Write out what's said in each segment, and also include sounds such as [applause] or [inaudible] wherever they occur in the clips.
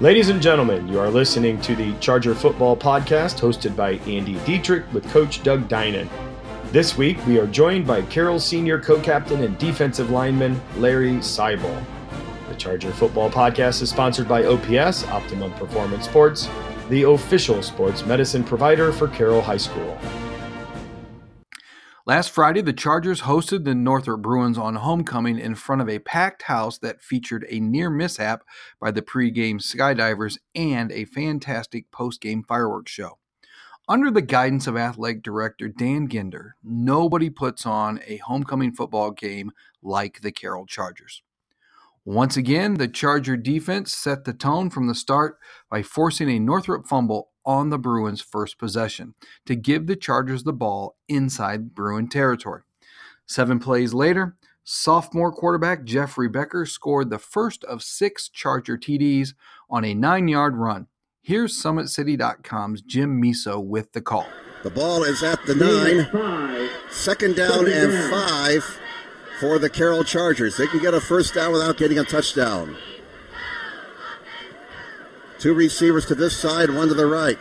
Ladies and gentlemen, you are listening to the Charger Football Podcast hosted by Andy Dietrich with Coach Doug Dinan. This week, we are joined by Carroll Senior co captain and defensive lineman Larry Seibel. The Charger Football Podcast is sponsored by OPS, Optimum Performance Sports, the official sports medicine provider for Carroll High School. Last Friday, the Chargers hosted the Northrop Bruins on homecoming in front of a packed house that featured a near mishap by the pregame skydivers and a fantastic postgame fireworks show. Under the guidance of athletic director Dan Ginder, nobody puts on a homecoming football game like the Carroll Chargers. Once again, the Charger defense set the tone from the start by forcing a Northrop fumble on the Bruins' first possession to give the Chargers the ball inside Bruin territory. Seven plays later, sophomore quarterback Jeffrey Becker scored the first of six Charger TDs on a nine yard run. Here's SummitCity.com's Jim Miso with the call. The ball is at the nine. Second down and five for the Carroll Chargers. They can get a first down without getting a touchdown. Two receivers to this side, one to the right.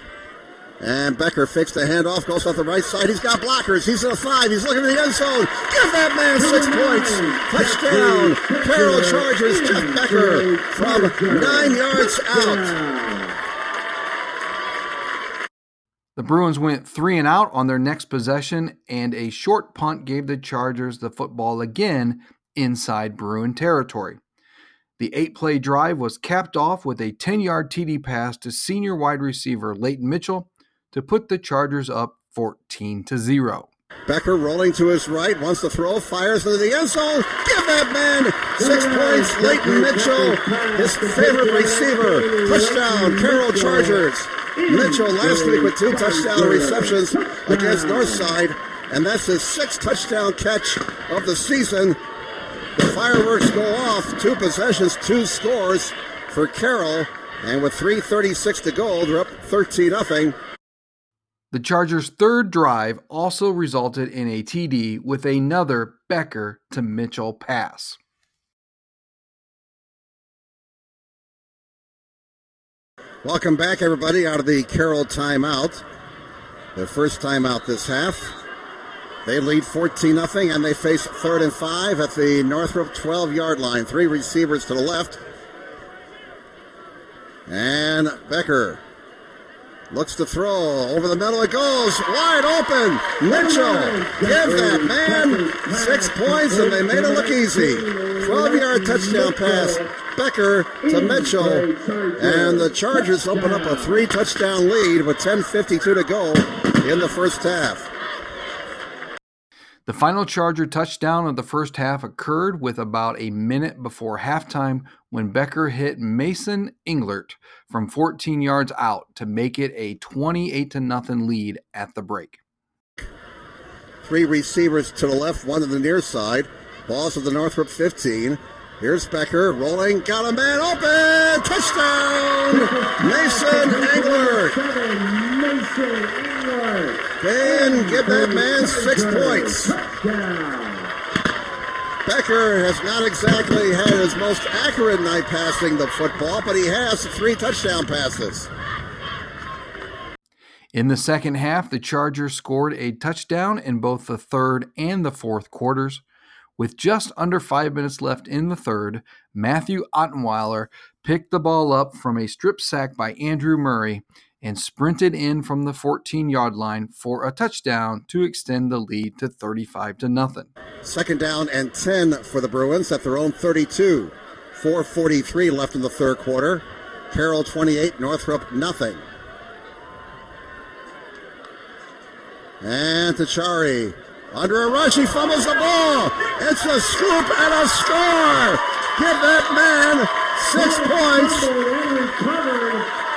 And Becker fakes the handoff, goes off the right side. He's got blockers. He's in the five. He's looking at the end zone. Give that man six points. Touchdown. Carroll Chargers. Jeff Becker from nine yards out. The Bruins went three and out on their next possession, and a short punt gave the Chargers the football again inside Bruin territory. The eight play drive was capped off with a 10 yard TD pass to senior wide receiver Leighton Mitchell to put the Chargers up 14 to 0. Becker rolling to his right, wants to throw, fires into the end zone. Give that man six points. Leighton Mitchell, his favorite receiver. Touchdown, Carroll Chargers. Mitchell last week with two touchdown receptions against Northside, and that's his sixth touchdown catch of the season. The fireworks go off. Two possessions, two scores for Carroll. And with 3.36 to go, they're up 13 0. The Chargers' third drive also resulted in a TD with another Becker to Mitchell pass. Welcome back, everybody, out of the Carroll timeout. Their first timeout this half. They lead 14 0 and they face third and five at the Northrop 12 yard line. Three receivers to the left. And Becker looks to throw over the middle. It goes wide open. Mitchell, give that man six points, and they made it look easy. 12 yard touchdown pass. Becker to Mitchell, and the Chargers open up a three touchdown lead with 10.52 to go in the first half. The final Charger touchdown of the first half occurred with about a minute before halftime when Becker hit Mason Englert from 14 yards out to make it a 28 0 lead at the break. Three receivers to the left, one to the near side. Balls to the Northrop 15. Here's Becker rolling, got a man open, touchdown! [laughs] Mason Englert. Mason Englert. Can give that man six points. Becker has not exactly had his most accurate night passing the football, but he has three touchdown passes. In the second half, the Chargers scored a touchdown in both the third and the fourth quarters. With just under five minutes left in the third, Matthew Ottenweller picked the ball up from a strip sack by Andrew Murray and sprinted in from the 14 yard line for a touchdown to extend the lead to 35 to nothing. Second down and 10 for the Bruins at their own 32. 443 left in the third quarter. Carroll 28, Northrop nothing. And Tachari under a rush, he fumbles the ball. It's a scoop and a score. Give that man six points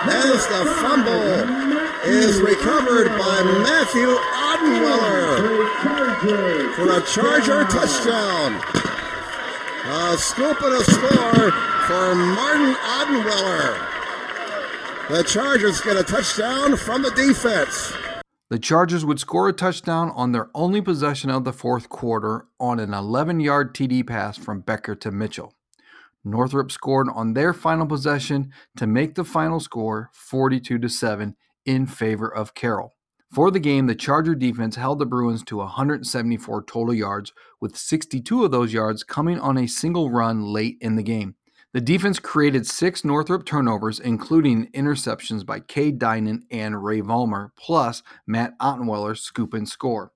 as the fumble is recovered by Matthew Ottenweller for a Charger touchdown. A scoop and a score for Martin Ottenweller. The Chargers get a touchdown from the defense. The Chargers would score a touchdown on their only possession of the fourth quarter on an 11 yard TD pass from Becker to Mitchell. Northrop scored on their final possession to make the final score 42 to 7 in favor of Carroll. For the game, the Charger defense held the Bruins to 174 total yards, with 62 of those yards coming on a single run late in the game. The defense created six Northrop turnovers, including interceptions by Cade Dinan and Ray Vollmer, plus Matt Ottenweller's scoop and score.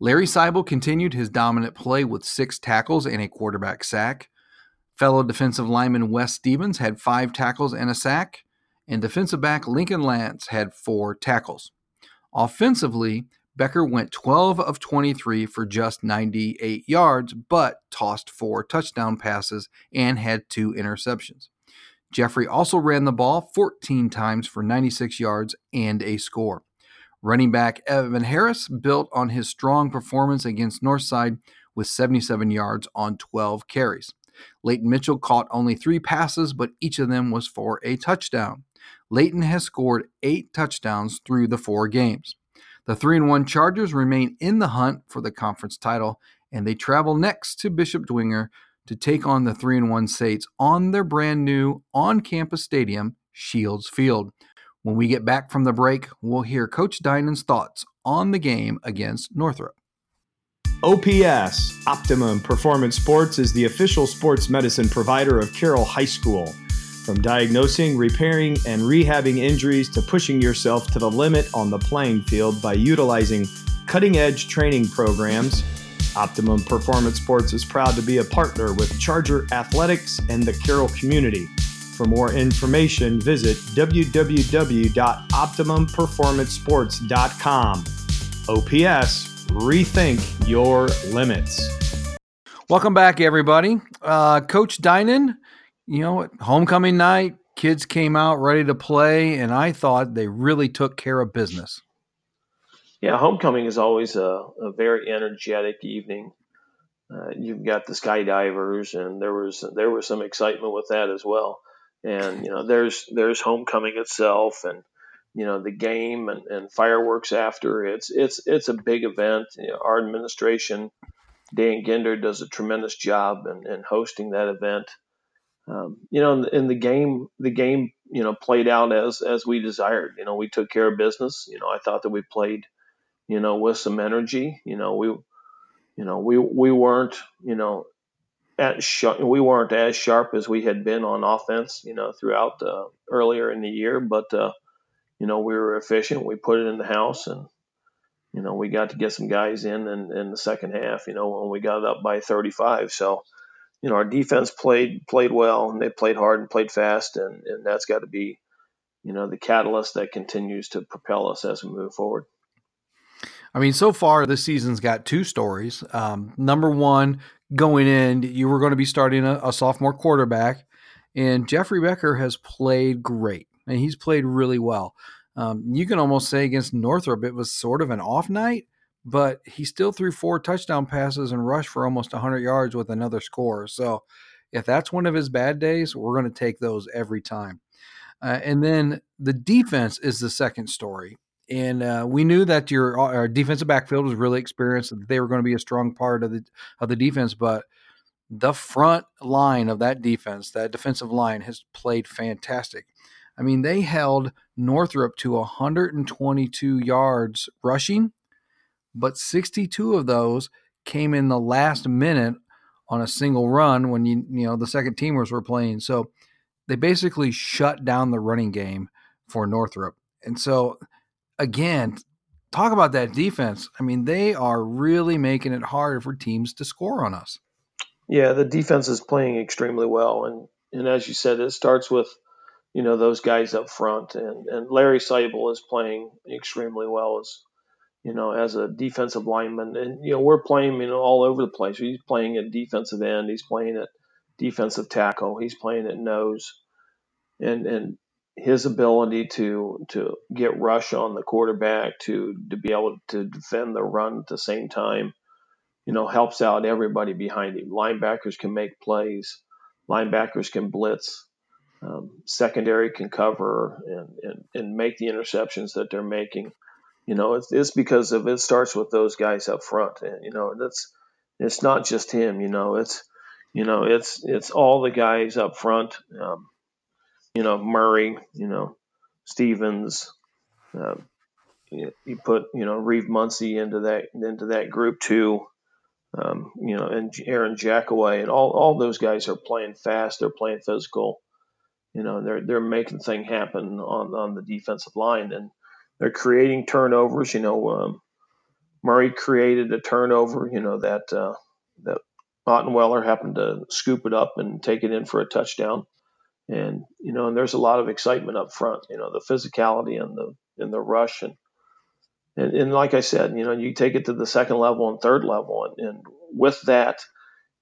Larry Seibel continued his dominant play with six tackles and a quarterback sack. Fellow defensive lineman Wes Stevens had five tackles and a sack, and defensive back Lincoln Lance had four tackles. Offensively, Becker went 12 of 23 for just 98 yards, but tossed four touchdown passes and had two interceptions. Jeffrey also ran the ball 14 times for 96 yards and a score. Running back Evan Harris built on his strong performance against Northside with 77 yards on 12 carries. Leighton Mitchell caught only three passes, but each of them was for a touchdown. Leighton has scored eight touchdowns through the four games. The 3 and 1 Chargers remain in the hunt for the conference title, and they travel next to Bishop Dwenger to take on the 3 and 1 Saints on their brand new on campus stadium, Shields Field. When we get back from the break, we'll hear Coach Dinan's thoughts on the game against Northrop. OPS, Optimum Performance Sports, is the official sports medicine provider of Carroll High School. From diagnosing, repairing, and rehabbing injuries to pushing yourself to the limit on the playing field by utilizing cutting edge training programs, Optimum Performance Sports is proud to be a partner with Charger Athletics and the Carroll community. For more information, visit www.optimumperformancesports.com. OPS, rethink your limits. Welcome back, everybody. Uh, Coach Dinan you know, homecoming night, kids came out ready to play, and I thought they really took care of business. Yeah, homecoming is always a, a very energetic evening. Uh, you've got the skydivers, and there was there was some excitement with that as well. And you know, there's there's homecoming itself, and you know the game and, and fireworks after. It's it's it's a big event. You know, our administration, Dan Ginder, does a tremendous job in, in hosting that event um, you know, in, the game, the game, you know, played out as as we desired. You know, we took care of business. You know, I thought that we played, you know, with some energy. You know, we, you know, we we weren't, you know, at sh- we weren't as sharp as we had been on offense. You know, throughout uh, earlier in the year, but uh, you know, we were efficient. We put it in the house, and you know, we got to get some guys in in, in the second half. You know, when we got up by 35, so you know, our defense played played well and they played hard and played fast, and, and that's got to be, you know, the catalyst that continues to propel us as we move forward. I mean, so far this season's got two stories. Um, number one, going in, you were going to be starting a, a sophomore quarterback, and Jeffrey Becker has played great, and he's played really well. Um, you can almost say against Northrop, it was sort of an off night but he still threw four touchdown passes and rushed for almost 100 yards with another score. So if that's one of his bad days, we're going to take those every time. Uh, and then the defense is the second story. And uh, we knew that your uh, our defensive backfield was really experienced, that they were going to be a strong part of the of the defense. But the front line of that defense, that defensive line, has played fantastic. I mean, they held Northrop to 122 yards rushing but 62 of those came in the last minute on a single run when you you know the second teamers were playing. So they basically shut down the running game for Northrop. And so again, talk about that defense. I mean, they are really making it hard for teams to score on us. Yeah, the defense is playing extremely well and and as you said, it starts with you know those guys up front and and Larry Seibel is playing extremely well as you know, as a defensive lineman. And, you know, we're playing, you know, all over the place. He's playing at defensive end. He's playing at defensive tackle. He's playing at nose. And, and his ability to, to get rush on the quarterback, to, to be able to defend the run at the same time, you know, helps out everybody behind him. Linebackers can make plays. Linebackers can blitz. Um, secondary can cover and, and, and make the interceptions that they're making you know, it's, it's because of it starts with those guys up front, and you know that's it's not just him. You know, it's you know, it's it's all the guys up front. Um, you know, Murray, you know, Stevens. Uh, you, you, put you know Reeve Muncie into that into that group too. Um, you know, and Aaron Jackaway and all all those guys are playing fast. They're playing physical. You know, they're they're making thing happen on on the defensive line, and they're creating turnovers. You know, um, Murray created a turnover. You know that uh, that Ottenweller happened to scoop it up and take it in for a touchdown. And you know, and there's a lot of excitement up front. You know, the physicality and the and the rush and and, and like I said, you know, you take it to the second level and third level, and, and with that,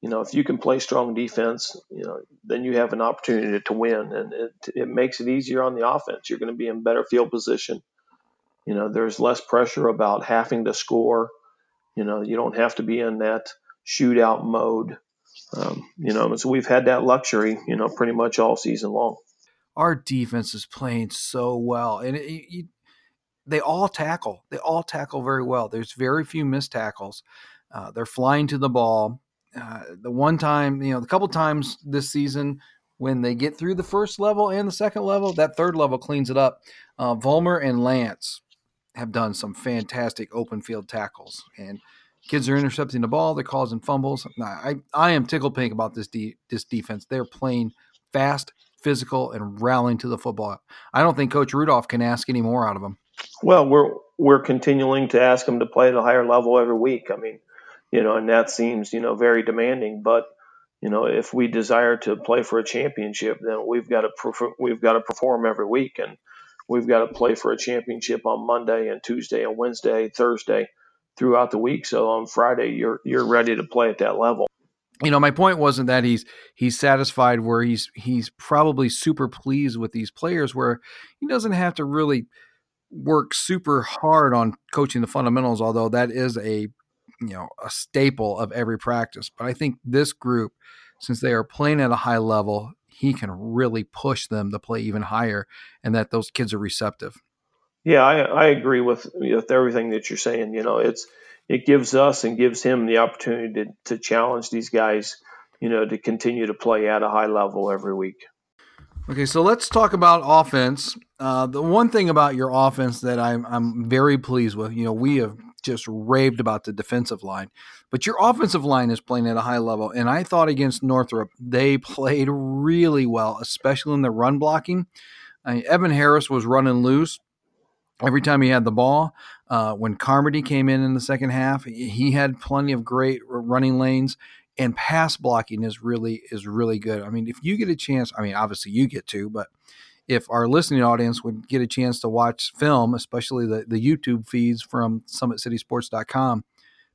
you know, if you can play strong defense, you know, then you have an opportunity to win, and it, it makes it easier on the offense. You're going to be in better field position. You know, there's less pressure about having to score. You know, you don't have to be in that shootout mode. Um, you know, so we've had that luxury, you know, pretty much all season long. Our defense is playing so well, and it, they all tackle. They all tackle very well. There's very few missed tackles. Uh, they're flying to the ball. Uh, the one time, you know, the couple times this season when they get through the first level and the second level, that third level cleans it up. Uh, and Lance have done some fantastic open field tackles, and kids are intercepting the ball. They're causing fumbles. I I am tickled pink about this de- this defense. They're playing fast, physical, and rallying to the football. I don't think Coach Rudolph can ask any more out of them. Well, we're we're continuing to ask them to play at a higher level every week. I mean, you know, and that seems you know very demanding. But you know, if we desire to play for a championship, then we've got to we've got to perform every week, and we've got to play for a championship on Monday and Tuesday and Wednesday, Thursday, throughout the week. So on Friday, you're you're ready to play at that level. You know, my point wasn't that he's he's satisfied where he's he's probably super pleased with these players where he doesn't have to really work super hard on coaching the fundamentals, although that is a you know a staple of every practice. But I think this group, since they are playing at a high level, he can really push them to play even higher, and that those kids are receptive. Yeah, I, I agree with with everything that you're saying. You know, it's it gives us and gives him the opportunity to, to challenge these guys. You know, to continue to play at a high level every week. Okay, so let's talk about offense. Uh, the one thing about your offense that I'm I'm very pleased with, you know, we have just raved about the defensive line, but your offensive line is playing at a high level. And I thought against Northrop, they played really well, especially in the run blocking. I mean, Evan Harris was running loose every time he had the ball. Uh, when Carmody came in in the second half, he had plenty of great running lanes and pass blocking is really is really good. I mean, if you get a chance, I mean, obviously you get to, but if our listening audience would get a chance to watch film, especially the, the YouTube feeds from summitcitysports.com,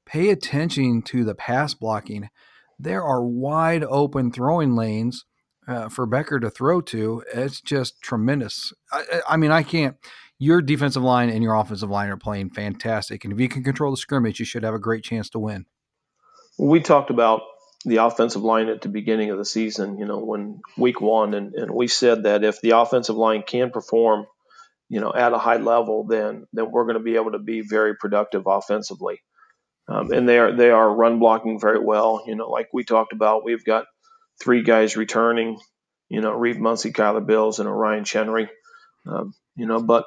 pay attention to the pass blocking. There are wide open throwing lanes uh, for Becker to throw to. It's just tremendous. I, I mean, I can't. Your defensive line and your offensive line are playing fantastic, and if you can control the scrimmage, you should have a great chance to win we talked about the offensive line at the beginning of the season, you know, when week one, and, and we said that if the offensive line can perform, you know, at a high level, then then we're going to be able to be very productive offensively. Um, and they are they are run blocking very well. You know, like we talked about, we've got three guys returning. You know, Reeve Muncie, Kyler Bills, and Orion Chenery. Um, you know, but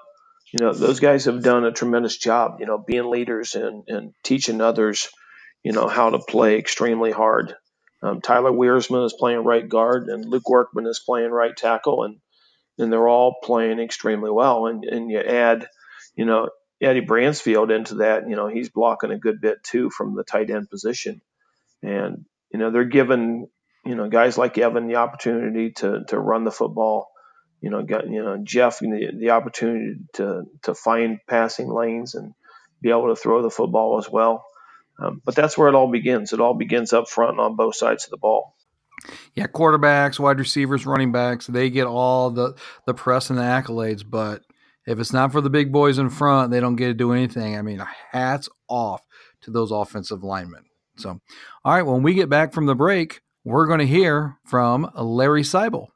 you know those guys have done a tremendous job. You know, being leaders and and teaching others you know, how to play extremely hard. Um, Tyler Wiersma is playing right guard, and Luke Workman is playing right tackle, and and they're all playing extremely well. And and you add, you know, Eddie Bransfield into that, you know, he's blocking a good bit too from the tight end position, and you know they're giving you know guys like Evan the opportunity to to run the football. You know, got you know Jeff the, the opportunity to to find passing lanes and be able to throw the football as well. Um, but that's where it all begins. It all begins up front on both sides of the ball. Yeah, quarterbacks, wide receivers, running backs, they get all the, the press and the accolades. But if it's not for the big boys in front, they don't get to do anything. I mean, hats off to those offensive linemen. So, all right, when we get back from the break, we're going to hear from Larry Seibel.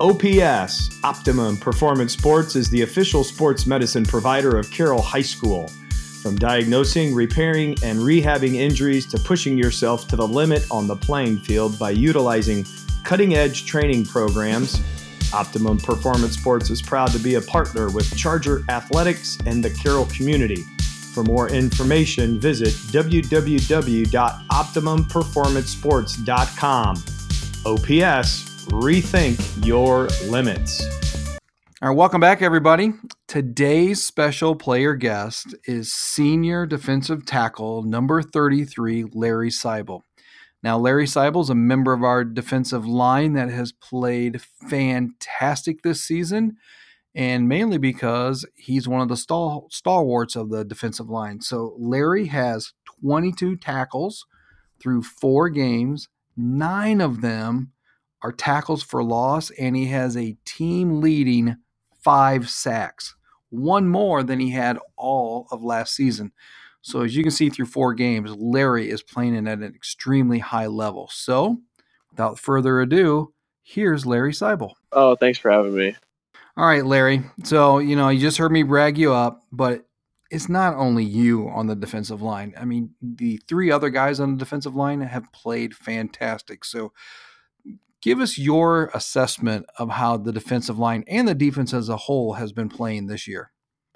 OPS, Optimum Performance Sports, is the official sports medicine provider of Carroll High School. From diagnosing, repairing, and rehabbing injuries to pushing yourself to the limit on the playing field by utilizing cutting edge training programs, Optimum Performance Sports is proud to be a partner with Charger Athletics and the Carroll community. For more information, visit www.optimumperformancesports.com. OPS, rethink your limits. All right, welcome back, everybody. Today's special player guest is senior defensive tackle number 33, Larry Seibel. Now, Larry Seibel is a member of our defensive line that has played fantastic this season and mainly because he's one of the stal- stalwarts of the defensive line. So Larry has 22 tackles through four games. Nine of them are tackles for loss, and he has a team leading five sacks, one more than he had all of last season. So as you can see through four games, Larry is playing at an extremely high level. So without further ado, here's Larry Seibel. Oh, thanks for having me. All right, Larry. So, you know, you just heard me brag you up, but it's not only you on the defensive line. I mean, the three other guys on the defensive line have played fantastic. So, give us your assessment of how the defensive line and the defense as a whole has been playing this year.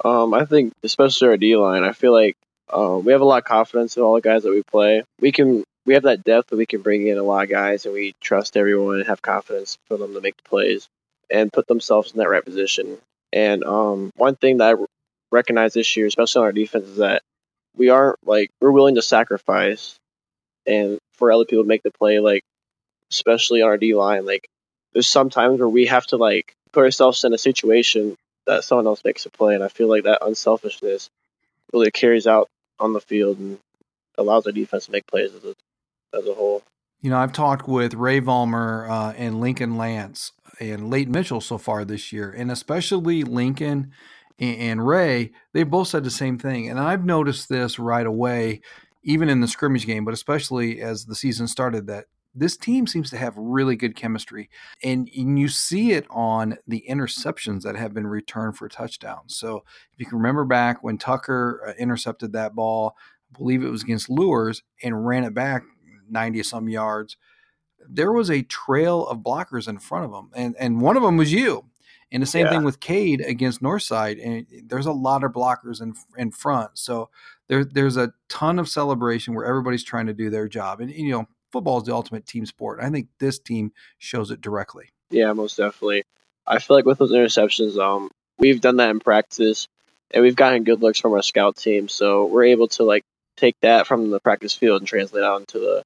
Um, I think, especially our D line, I feel like um, we have a lot of confidence in all the guys that we play. We can we have that depth that we can bring in a lot of guys, and we trust everyone and have confidence for them to make the plays and put themselves in that right position. And um, one thing that I recognize this year, especially on our defense, is that we aren't like we're willing to sacrifice and for other people to make the play. Like especially on our D line, like there's some times where we have to like put ourselves in a situation that someone else makes a play, and I feel like that unselfishness really carries out on the field and allows the defense to make plays as a, as a whole. You know, I've talked with Ray Vollmer uh, and Lincoln Lance and Leighton Mitchell so far this year, and especially Lincoln and Ray, they both said the same thing. And I've noticed this right away, even in the scrimmage game, but especially as the season started, that this team seems to have really good chemistry. And you see it on the interceptions that have been returned for touchdowns. So if you can remember back when Tucker uh, intercepted that ball, I believe it was against Luers and ran it back 90 some yards there was a trail of blockers in front of them, and and one of them was you. And the same yeah. thing with Cade against Northside, and there's a lot of blockers in in front. So there there's a ton of celebration where everybody's trying to do their job, and you know football is the ultimate team sport. I think this team shows it directly. Yeah, most definitely. I feel like with those interceptions, um, we've done that in practice, and we've gotten good looks from our scout team. So we're able to like take that from the practice field and translate out into the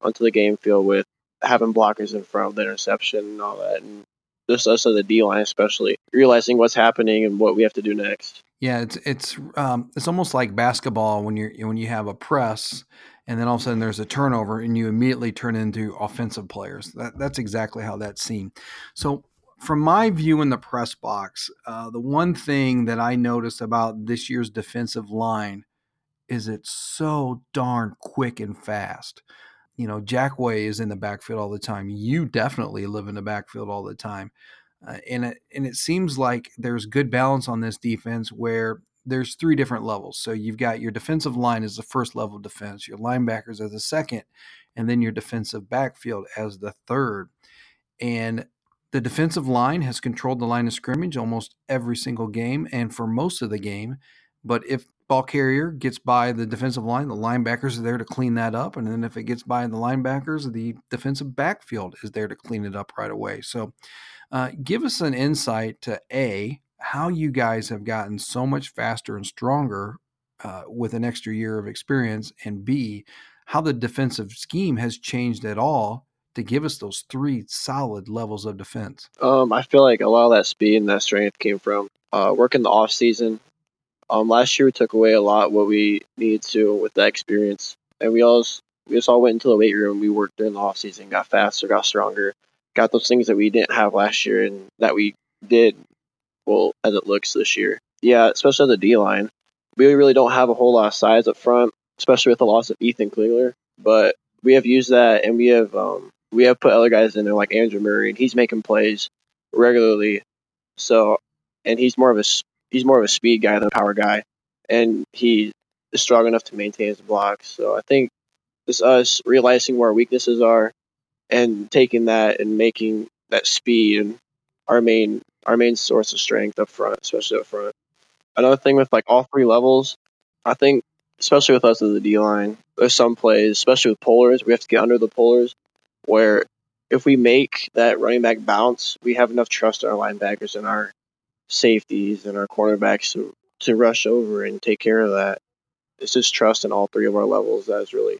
onto the game field with having blockers in front of the interception and all that, and just us as a D line, especially realizing what's happening and what we have to do next. Yeah, it's it's um, it's almost like basketball when you're when you have a press and then all of a sudden there's a turnover and you immediately turn into offensive players. That that's exactly how that's seen. So from my view in the press box, uh, the one thing that I noticed about this year's defensive line is it's so darn quick and fast you know, Jackway is in the backfield all the time. You definitely live in the backfield all the time. Uh, and it and it seems like there's good balance on this defense where there's three different levels. So you've got your defensive line as the first level of defense, your linebackers as the second, and then your defensive backfield as the third. And the defensive line has controlled the line of scrimmage almost every single game and for most of the game. But if ball carrier gets by the defensive line, the linebackers are there to clean that up. And then if it gets by the linebackers, the defensive backfield is there to clean it up right away. So uh, give us an insight to A, how you guys have gotten so much faster and stronger uh, with an extra year of experience, and B, how the defensive scheme has changed at all to give us those three solid levels of defense? Um, I feel like a lot of that speed and that strength came from uh, working the off season um, last year we took away a lot what we needed to with that experience, and we all we just all went into the weight room. We worked during the off season, got faster, got stronger, got those things that we didn't have last year and that we did well as it looks this year. Yeah, especially on the D line, we really don't have a whole lot of size up front, especially with the loss of Ethan Klingler. But we have used that, and we have um, we have put other guys in there like Andrew Murray, and he's making plays regularly. So, and he's more of a he's more of a speed guy than a power guy, and he is strong enough to maintain his blocks. So I think it's us realizing where our weaknesses are and taking that and making that speed our main our main source of strength up front, especially up front. Another thing with like all three levels, I think especially with us as the D line, there's some plays, especially with pullers, we have to get under the pullers where if we make that running back bounce, we have enough trust in our linebackers and our safeties and our cornerbacks to, to rush over and take care of that. It's just trust in all three of our levels that is really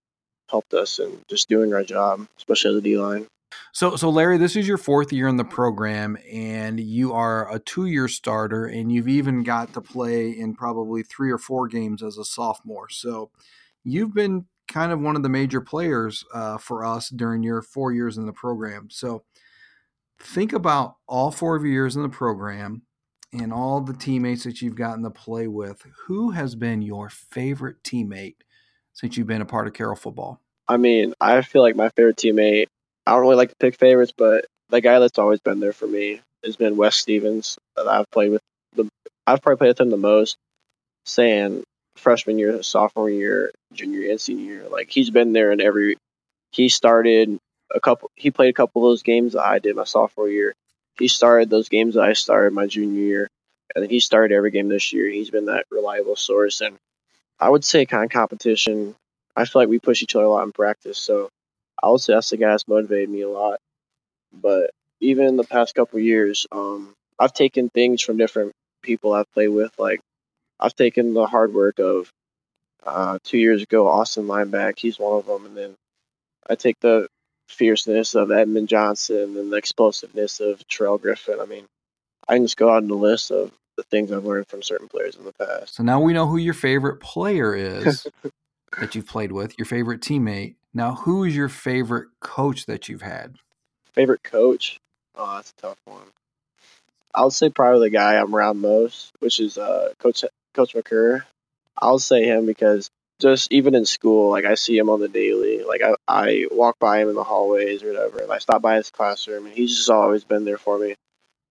helped us in just doing our job, especially as a D line. So, so Larry, this is your fourth year in the program, and you are a two-year starter, and you've even got to play in probably three or four games as a sophomore. So, you've been kind of one of the major players uh, for us during your four years in the program. So, think about all four of your years in the program and all the teammates that you've gotten to play with. Who has been your favorite teammate since you've been a part of Carroll football? I mean, I feel like my favorite teammate I don't really like to pick favorites, but the guy that's always been there for me has been Wes Stevens. That I've played with the I've probably played with him the most, saying freshman year, sophomore year, junior year, and senior year. Like he's been there in every. He started a couple. He played a couple of those games that I did my sophomore year. He started those games that I started my junior year, and then he started every game this year. He's been that reliable source, and I would say kind of competition. I feel like we push each other a lot in practice, so I would say that's the guy that's motivated me a lot. But even in the past couple years, um, I've taken things from different people I've played with. Like I've taken the hard work of uh, two years ago, Austin Lineback. He's one of them, and then I take the fierceness of Edmond Johnson and the explosiveness of Terrell Griffin. I mean, I can just go out on the list of the things I've learned from certain players in the past. So now we know who your favorite player is [laughs] that you've played with, your favorite teammate. Now, who is your favorite coach that you've had? Favorite coach? Oh, that's a tough one. I'll say probably the guy I'm around most, which is uh, Coach Coach McCurr. I'll say him because just even in school, like I see him on the daily. Like I, I walk by him in the hallways or whatever, and I stop by his classroom, and he's just always been there for me.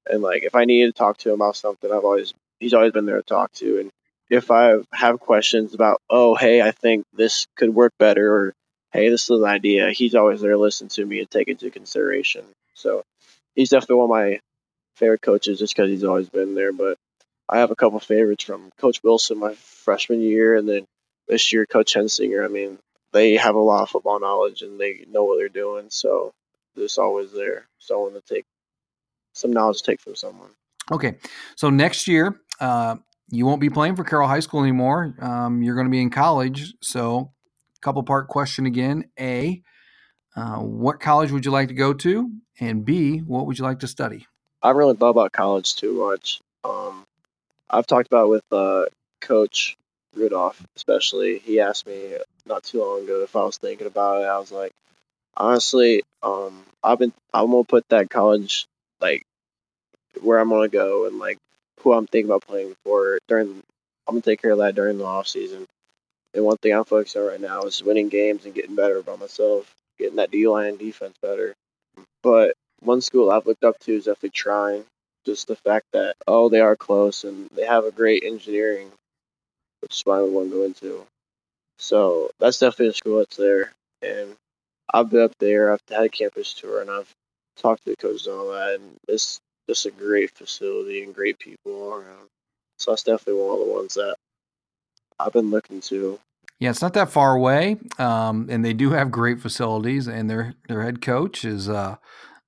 And like if I needed to talk to him about something, I've always he's always been there to talk to. And if I have questions about, oh hey, I think this could work better, or hey, this is an idea. He's always there to listen to me and take into consideration. So he's definitely one of my favorite coaches just because he's always been there. But I have a couple favorites from Coach Wilson my freshman year, and then this year Coach Hensinger. I mean, they have a lot of football knowledge and they know what they're doing. So there's always there someone to take some knowledge to take from someone. Okay, so next year. Uh, you won't be playing for Carroll High School anymore. Um, you're going to be in college. So couple part question again. A, uh, what college would you like to go to? And B, what would you like to study? I really thought about college too much. Um, I've talked about with uh, Coach Rudolph, especially. He asked me not too long ago if I was thinking about it. I was like, honestly, um, I've been. I'm gonna put that college like where I'm gonna go and like who I'm thinking about playing for during. I'm gonna take care of that during the off season. And one thing I'm focused on right now is winning games and getting better by myself, getting that D line defense better. But one school I've looked up to is definitely Trine. Just the fact that oh they are close and they have a great engineering, which is why I want to go into. So that's definitely a school that's there. And I've been up there. I've had a campus tour and I've talked to the coaches and all that. And it's just a great facility and great people all around. So that's definitely one of the ones that I've been looking to. Yeah, it's not that far away, um, and they do have great facilities. And their their head coach is uh,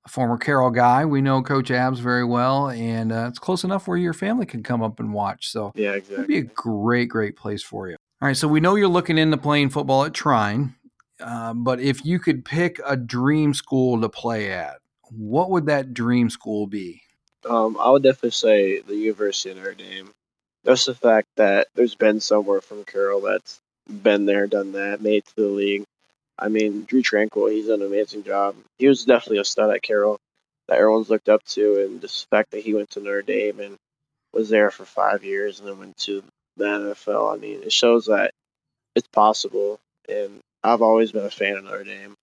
a former Carroll guy. We know Coach Abbs very well, and uh, it's close enough where your family can come up and watch. So yeah, exactly. It'd be a great, great place for you. All right, so we know you're looking into playing football at Trine, uh, but if you could pick a dream school to play at, what would that dream school be? Um, I would definitely say the University of Notre Dame just the fact that there's been somewhere from Carroll that's been there, done that, made to the league. I mean, Drue Tranquill, he's done an amazing job. He was definitely a stud at Carroll that everyone's looked up to, and the fact that he went to Notre Dame and was there for five years and then went to the NFL. I mean, it shows that it's possible. And I've always been a fan of Notre Dame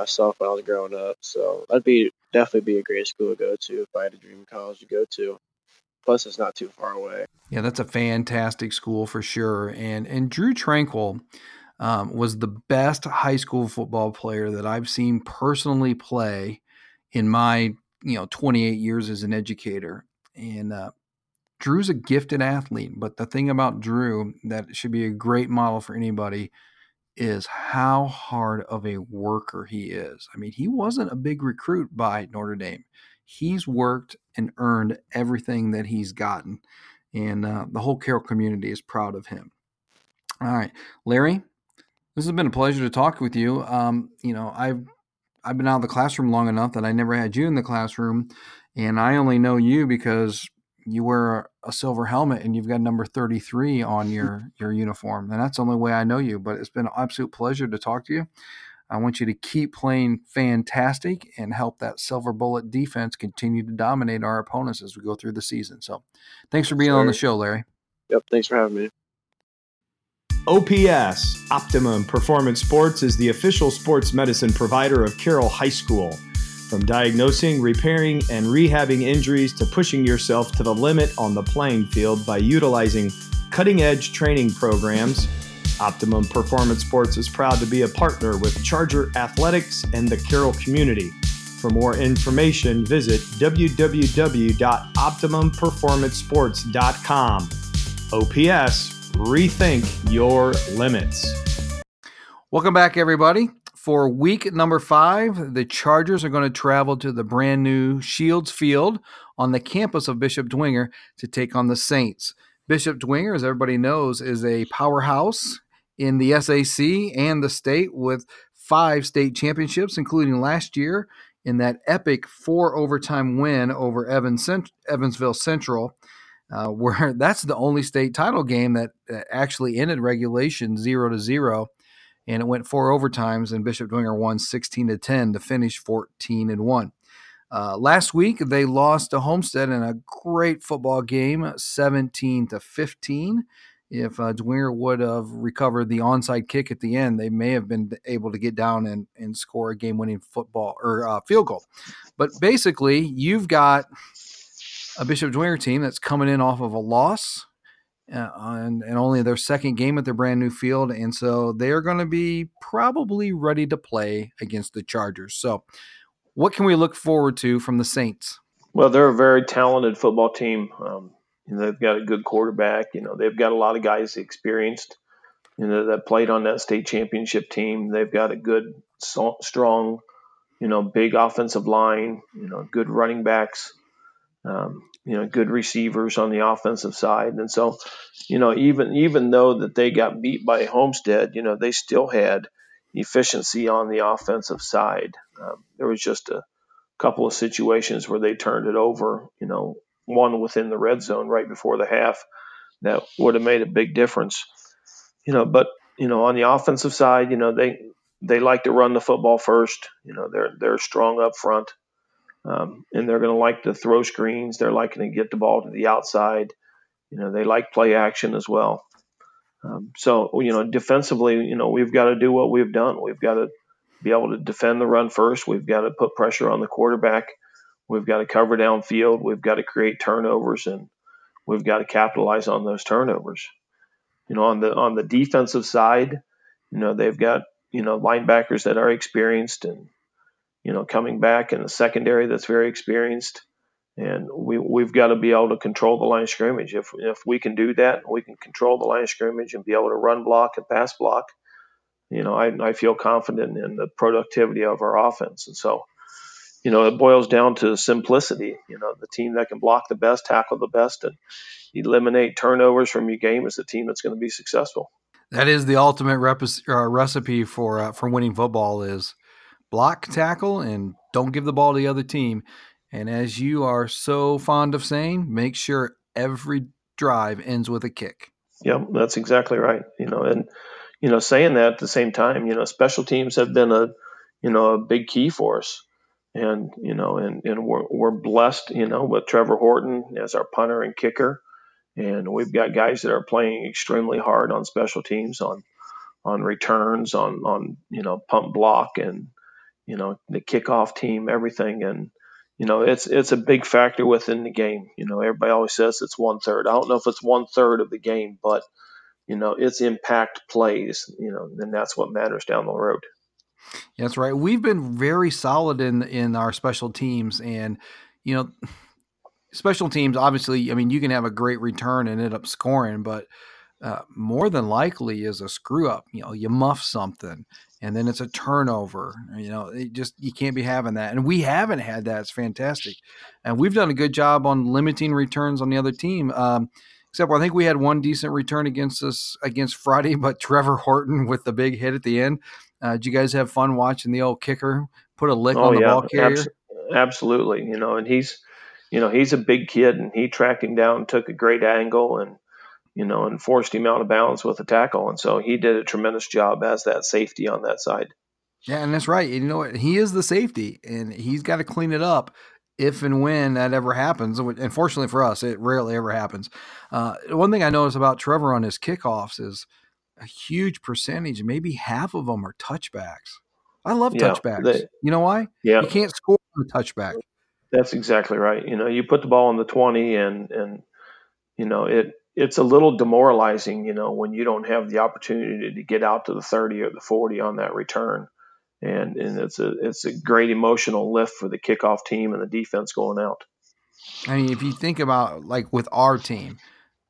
myself when I was growing up, so that'd be definitely be a great school to go to if I had a dream college to go to. Plus, it's not too far away. Yeah, that's a fantastic school for sure. And and Drue Tranquill um, was the best high school football player that I've seen personally play in my you know 28 years as an educator. And uh, Drue's a gifted athlete, but the thing about Drue that should be a great model for anybody is how hard of a worker he is. I mean, he wasn't a big recruit by Notre Dame. He's worked and earned everything that he's gotten, and uh, the whole Carroll community is proud of him. All right, Larry, this has been a pleasure to talk with you. Um, you know, I've I've been out of the classroom long enough that I never had you in the classroom, and I only know you because you wear a silver helmet and you've got number 33 on [laughs] your your uniform and that's the only way i know you but it's been an absolute pleasure to talk to you. I want you to keep playing fantastic and help that silver bullet defense continue to dominate our opponents as we go through the season. So thanks for being on the show larry. Yep thanks for having me. Ops optimum performance sports is the official sports medicine provider of carroll high school from diagnosing, repairing, and rehabbing injuries to pushing yourself to the limit on the playing field by utilizing cutting edge training programs, Optimum Performance Sports is proud to be a partner with Charger Athletics and the Carroll community. For more information, visit www.optimumperformancesports.com. OPS, rethink your limits. Welcome back, everybody. For week number five, the Chargers are going to travel to the brand new Shields Field on the campus of Bishop Dwenger to take on the Saints. Bishop Dwenger, as everybody knows, is a powerhouse in the SAC and the state with five state championships, including last year in that epic four overtime win over Evansville Central. Uh, [laughs] where that's the only state title game that actually ended regulation zero to zero and it went four overtimes, and Bishop Dwenger won 16 to 10 to finish 14 and 1. Uh, last week they lost to Homestead in a great football game, 17 to 15. If uh, Dwenger would have recovered the onside kick at the end, they may have been able to get down and, and score a game-winning football or uh, field goal. But basically, you've got a Bishop Dwenger team that's coming in off of a loss and, and only their second game at their brand new field. And so they're going to be probably ready to play against the Chargers. So, what can we look forward to from the Saints? Well, they're a very talented football team. Um, they've got a good quarterback. You know, they've got a lot of guys experienced. You know, that played on that state championship team. They've got a good, strong, you know, big offensive line. You know, good running backs. Um, you know, good receivers on the offensive side. And so, you know, even even though that they got beat by Homestead, you know, they still had efficiency on the offensive side. Um, there was just a couple of situations where they turned it over, you know, one within the red zone right before the half that would have made a big difference. You know, but you know, on the offensive side, you know, they they like to run the football first. You know, they're they're strong up front. Um, and they're going to like to throw screens. They're liking to get the ball to the outside. You know, they like play action as well. Um, so, you know, defensively, you know, we've got to do what we've done. We've got to be able to defend the run first. We've got to put pressure on the quarterback. We've got to cover downfield. We've got to create turnovers, and we've got to capitalize on those turnovers. You know, on the on the defensive side, you know, they've got you know linebackers that are experienced and you know, coming back in the secondary that's very experienced. And we, we've got to be able to control the line of scrimmage. If, if we can do that, we can control the line of scrimmage and be able to run block and pass block. You know, I, I feel confident in the productivity of our offense. And so, you know, it boils down to simplicity. You know, the team that can block the best, tackle the best, and eliminate turnovers from your game is the team that's going to be successful. That is the ultimate rep- uh, recipe for uh, for winning football. Is block tackle and don't give the ball to the other team. And as you are so fond of saying, make sure every drive ends with a kick. Yep, that's exactly right. You know, and you know, saying that at the same time, you know, special teams have been a you know a big key for us. And you know, and, and we're, we're blessed, you know, with Trevor Horton as our punter and kicker, and we've got guys that are playing extremely hard on special teams, on on returns, on on you know pump block, and you know, the kickoff team, everything. And, you know, it's it's a big factor within the game. You know, everybody always says it's one third. I don't know if it's one third of the game, but you know, it's impact plays. You know, and that's what matters down the road. That's right. We've been very solid in in our special teams, and you know, special teams. Obviously, I mean, you can have a great return and end up scoring, but uh, more than likely is a screw up. You know, you muff something, and then it's a turnover. You know, it just you can't be having that, and we haven't had that. It's fantastic, and we've done a good job on limiting returns on the other team. Um, except I think we had one decent return against us against Friday, [laughs] but Trevor Horton with the big hit at the end. Uh, did you guys have fun watching the old kicker put a lick oh, on the yeah, ball carrier? Abs- absolutely. You know, and he's, you know, he's a big kid, and he tracked him down, took a great angle, and you know, and forced him out of bounds with a tackle. And so he did a tremendous job as that safety on that side. Yeah, and that's right. You know what? He is the safety, and he's got to clean it up if and when that ever happens. Unfortunately for us, it rarely ever happens. Uh, one thing I notice about Trevor on his kickoffs is a huge percentage, maybe half of them are touchbacks. I love yeah, touchbacks. They, you know why? Yeah. You can't score on a touchback. That's exactly right. You know, you put the ball on the 20 and, and, you know, it, it's a little demoralizing, you know, when you don't have the opportunity to get out to the 30 or the 40 on that return. And, and it's a, it's a great emotional lift for the kickoff team and the defense going out. I mean, if you think about like with our team,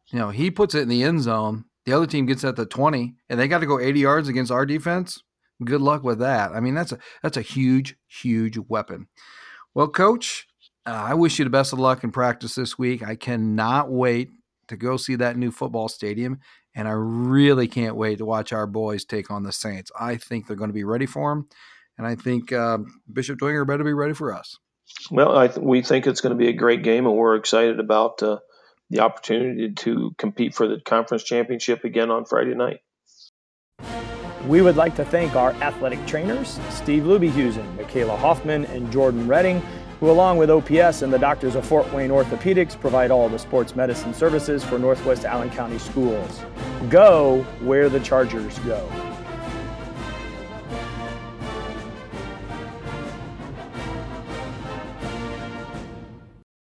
you know, he puts it in the end zone the other team gets at the 20 and they got to go 80 yards against our defense. Good luck with that. I mean, that's a that's a huge, huge weapon. Well, coach, uh, I wish you the best of luck in practice this week. I cannot wait to go see that new football stadium, and I really can't wait to watch our boys take on the Saints. I think they're going to be ready for them, and I think uh, Bishop Dwenger better be ready for us. Well, th- we think it's going to be a great game, and we're excited about uh, the opportunity to compete for the conference championship again on Friday night. We would like to thank our athletic trainers, Steve Lubyhusen, Michaela Hoffman, and Jordan Redding, who, along with OPS and the doctors of Fort Wayne Orthopedics, provide all the sports medicine services for Northwest Allen County schools. Go where the Chargers go.